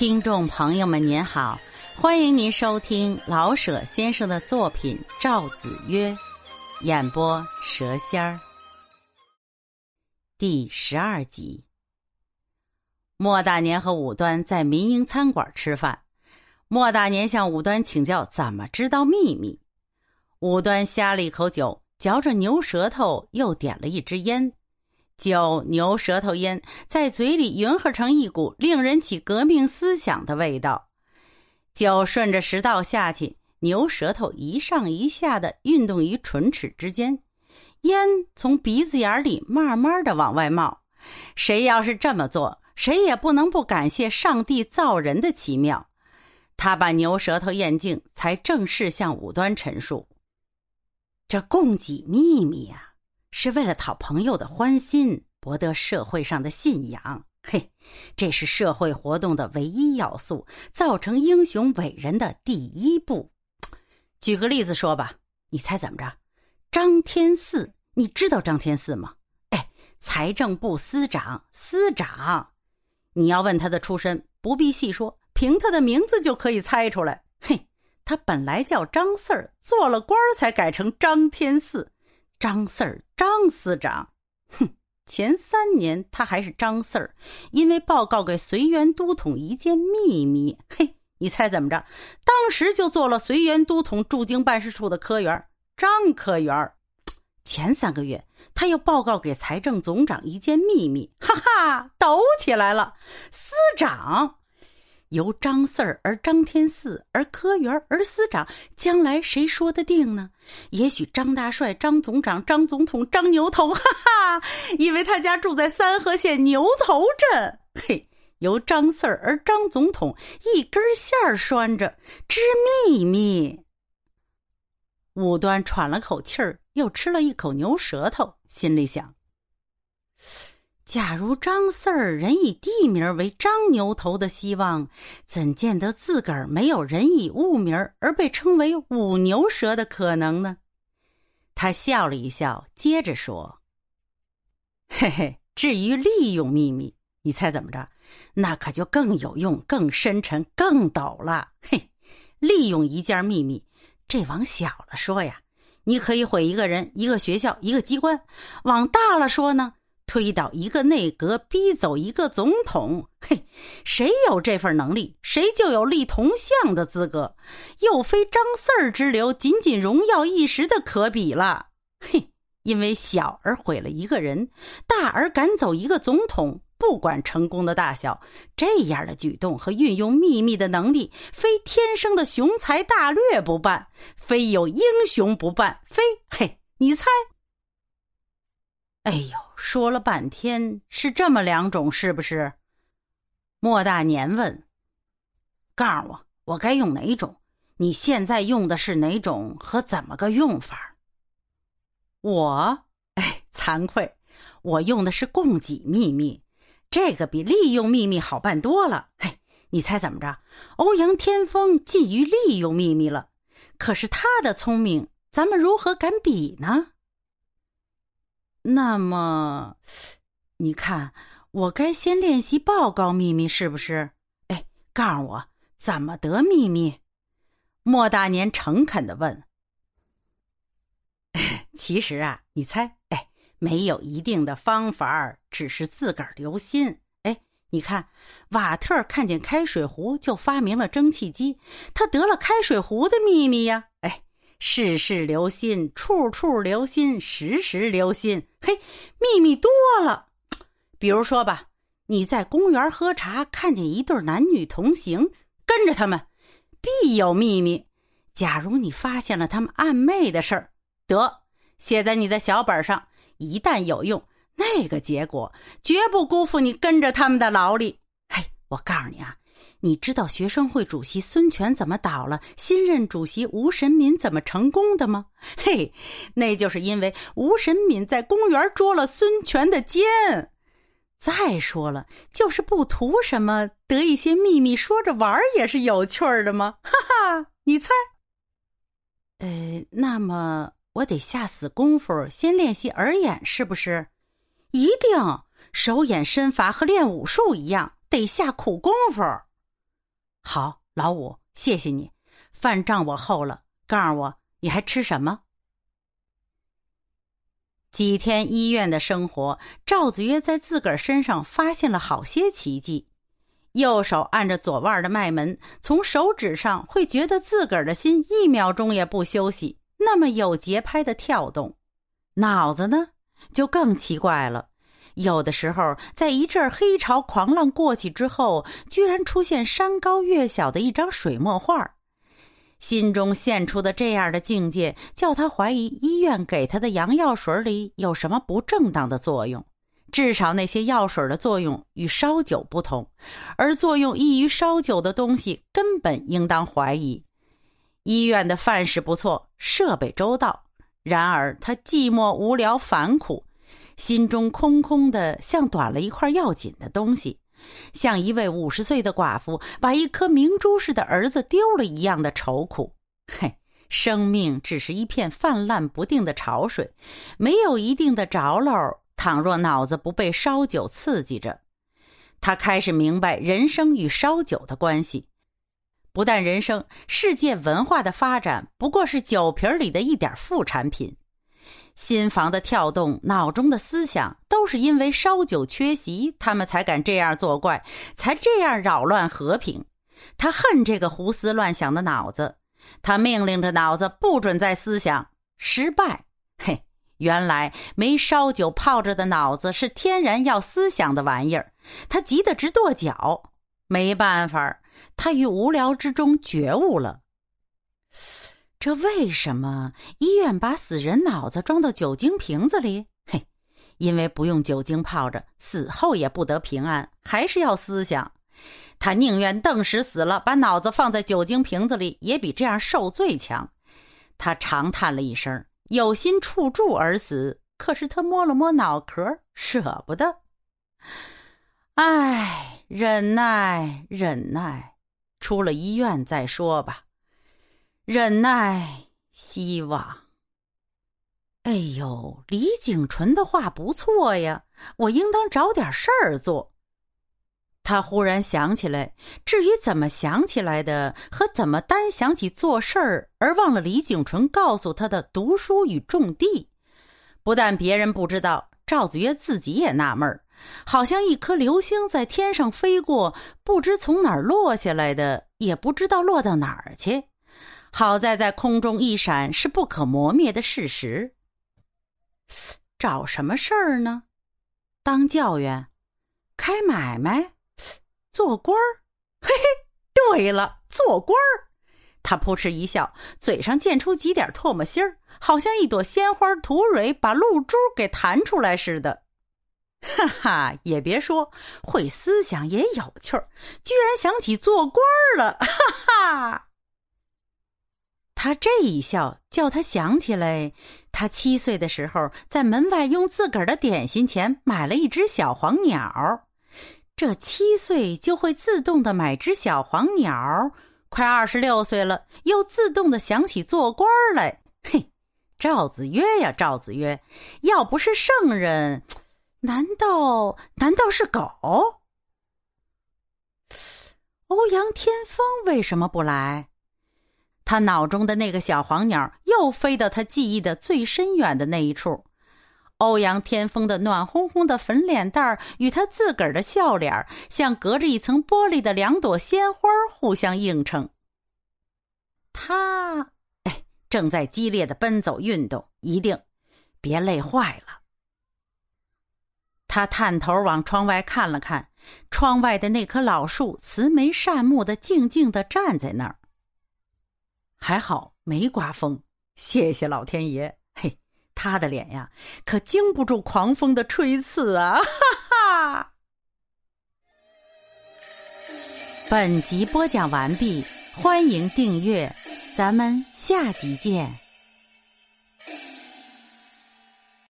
听众朋友们，您好，欢迎您收听老舍先生的作品《赵子曰》，演播蛇仙儿。第十二集，莫大年和武端在民营餐馆吃饭，莫大年向武端请教怎么知道秘密，武端呷了一口酒，嚼着牛舌头，又点了一支烟。酒、牛舌头、烟在嘴里迎合成一股令人起革命思想的味道。酒顺着食道下去，牛舌头一上一下的运动于唇齿之间，烟从鼻子眼里慢慢的往外冒。谁要是这么做，谁也不能不感谢上帝造人的奇妙。他把牛舌头咽净，才正式向武端陈述：“这供给秘密呀。”是为了讨朋友的欢心，博得社会上的信仰。嘿，这是社会活动的唯一要素，造成英雄伟人的第一步。举个例子说吧，你猜怎么着？张天赐，你知道张天赐吗？哎，财政部司长，司长。你要问他的出身，不必细说，凭他的名字就可以猜出来。嘿，他本来叫张四儿，做了官才改成张天赐。张四儿，张司长，哼，前三年他还是张四儿，因为报告给绥远都统一件秘密，嘿，你猜怎么着？当时就做了绥远都统驻京办事处的科员，张科员。前三个月他又报告给财政总长一件秘密，哈哈，抖起来了，司长。由张四儿而张天赐而科员而司长，将来谁说得定呢？也许张大帅、张总长、张总统、张牛头，哈哈，因为他家住在三河县牛头镇。嘿，由张四儿而张总统一根线儿拴着，知秘密。武端喘了口气儿，又吃了一口牛舌头，心里想。假如张四儿人以地名为张牛头的希望，怎见得自个儿没有人以物名而被称为五牛蛇的可能呢？他笑了一笑，接着说：“ 嘿嘿，至于利用秘密，你猜怎么着？那可就更有用、更深沉、更陡了。嘿，利用一件秘密，这往小了说呀，你可以毁一个人、一个学校、一个机关；往大了说呢？”推倒一个内阁，逼走一个总统，嘿，谁有这份能力，谁就有立铜像的资格，又非张四儿之流，仅仅荣耀一时的可比了。嘿，因为小而毁了一个人，大而赶走一个总统，不管成功的大小，这样的举动和运用秘密的能力，非天生的雄才大略不办，非有英雄不办，非嘿，你猜？哎呦，说了半天是这么两种，是不是？莫大年问：“告诉我，我该用哪种？你现在用的是哪种和怎么个用法？”我，哎，惭愧，我用的是供给秘密，这个比利用秘密好办多了。嘿，你猜怎么着？欧阳天风近于利用秘密了，可是他的聪明，咱们如何敢比呢？那么，你看，我该先练习报告秘密，是不是？哎，告诉我怎么得秘密？莫大年诚恳的问。其实啊，你猜，哎，没有一定的方法，只是自个儿留心。哎，你看，瓦特看见开水壶就发明了蒸汽机，他得了开水壶的秘密呀。哎。事事留心，处处留心，时时留心。嘿，秘密多了。比如说吧，你在公园喝茶，看见一对男女同行，跟着他们，必有秘密。假如你发现了他们暧昧的事儿，得写在你的小本上，一旦有用，那个结果绝不辜负你跟着他们的劳力。嘿，我告诉你啊。你知道学生会主席孙权怎么倒了，新任主席吴神敏怎么成功的吗？嘿，那就是因为吴神敏在公园捉了孙权的奸。再说了，就是不图什么，得一些秘密说着玩也是有趣的吗？哈哈，你猜？呃，那么我得下死功夫先练习耳眼，是不是？一定，手眼身法和练武术一样，得下苦功夫。好，老五，谢谢你，饭账我厚了。告诉我，你还吃什么？几天医院的生活，赵子曰在自个儿身上发现了好些奇迹。右手按着左腕的脉门，从手指上会觉得自个儿的心一秒钟也不休息，那么有节拍的跳动。脑子呢，就更奇怪了。有的时候，在一阵黑潮狂浪过去之后，居然出现山高月小的一张水墨画。心中现出的这样的境界，叫他怀疑医院给他的洋药水里有什么不正当的作用。至少那些药水的作用与烧酒不同，而作用异于烧酒的东西根本应当怀疑。医院的饭食不错，设备周到，然而他寂寞无聊、烦苦，心中空空的，像短了一块要紧的东西。像一位五十岁的寡妇把一颗明珠似的儿子丢了一样的愁苦。嘿，生命只是一片泛滥不定的潮水，没有一定的着落。倘若脑子不被烧酒刺激着，他开始明白人生与烧酒的关系。不但人生，世界文化的发展不过是酒瓶里的一点副产品。心房的跳动，脑中的思想，都是因为烧酒缺席，他们才敢这样作怪，才这样扰乱和平。他恨这个胡思乱想的脑子，他命令着脑子不准再思想。失败，嘿，原来没烧酒泡着的脑子是天然要思想的玩意儿。他急得直跺脚，没办法，他于无聊之中觉悟了。这为什么医院把死人脑子装到酒精瓶子里？嘿，因为不用酒精泡着，死后也不得平安，还是要思想。他宁愿瞪死死了，把脑子放在酒精瓶子里，也比这样受罪强。他长叹了一声，有心触柱而死，可是他摸了摸脑壳，舍不得。唉，忍耐，忍耐，出了医院再说吧。忍耐，希望。哎呦，李景纯的话不错呀，我应当找点事儿做。他忽然想起来，至于怎么想起来的，和怎么单想起做事儿而忘了李景纯告诉他的读书与种地，不但别人不知道，赵子曰自己也纳闷儿，好像一颗流星在天上飞过，不知从哪儿落下来的，也不知道落到哪儿去。好在在空中一闪是不可磨灭的事实。找什么事儿呢？当教员，开买卖，做官儿。嘿嘿，对了，做官儿。他扑哧一笑，嘴上溅出几点唾沫星儿，好像一朵鲜花吐蕊把露珠给弹出来似的。哈哈，也别说，会思想也有趣儿，居然想起做官儿了。哈哈。他这一笑，叫他想起来，他七岁的时候在门外用自个儿的点心钱买了一只小黄鸟。这七岁就会自动的买只小黄鸟，快二十六岁了，又自动的想起做官来。嘿，赵子曰呀，赵子曰，要不是圣人，难道难道是狗？欧阳天风为什么不来？他脑中的那个小黄鸟又飞到他记忆的最深远的那一处，欧阳天风的暖烘烘的粉脸蛋儿与他自个儿的笑脸像隔着一层玻璃的两朵鲜花互相映衬。他哎，正在激烈的奔走运动，一定别累坏了。他探头往窗外看了看，窗外的那棵老树慈眉善目的静静的站在那儿。还好没刮风，谢谢老天爷。嘿，他的脸呀，可经不住狂风的吹刺啊！哈哈。本集播讲完毕，欢迎订阅，咱们下集见。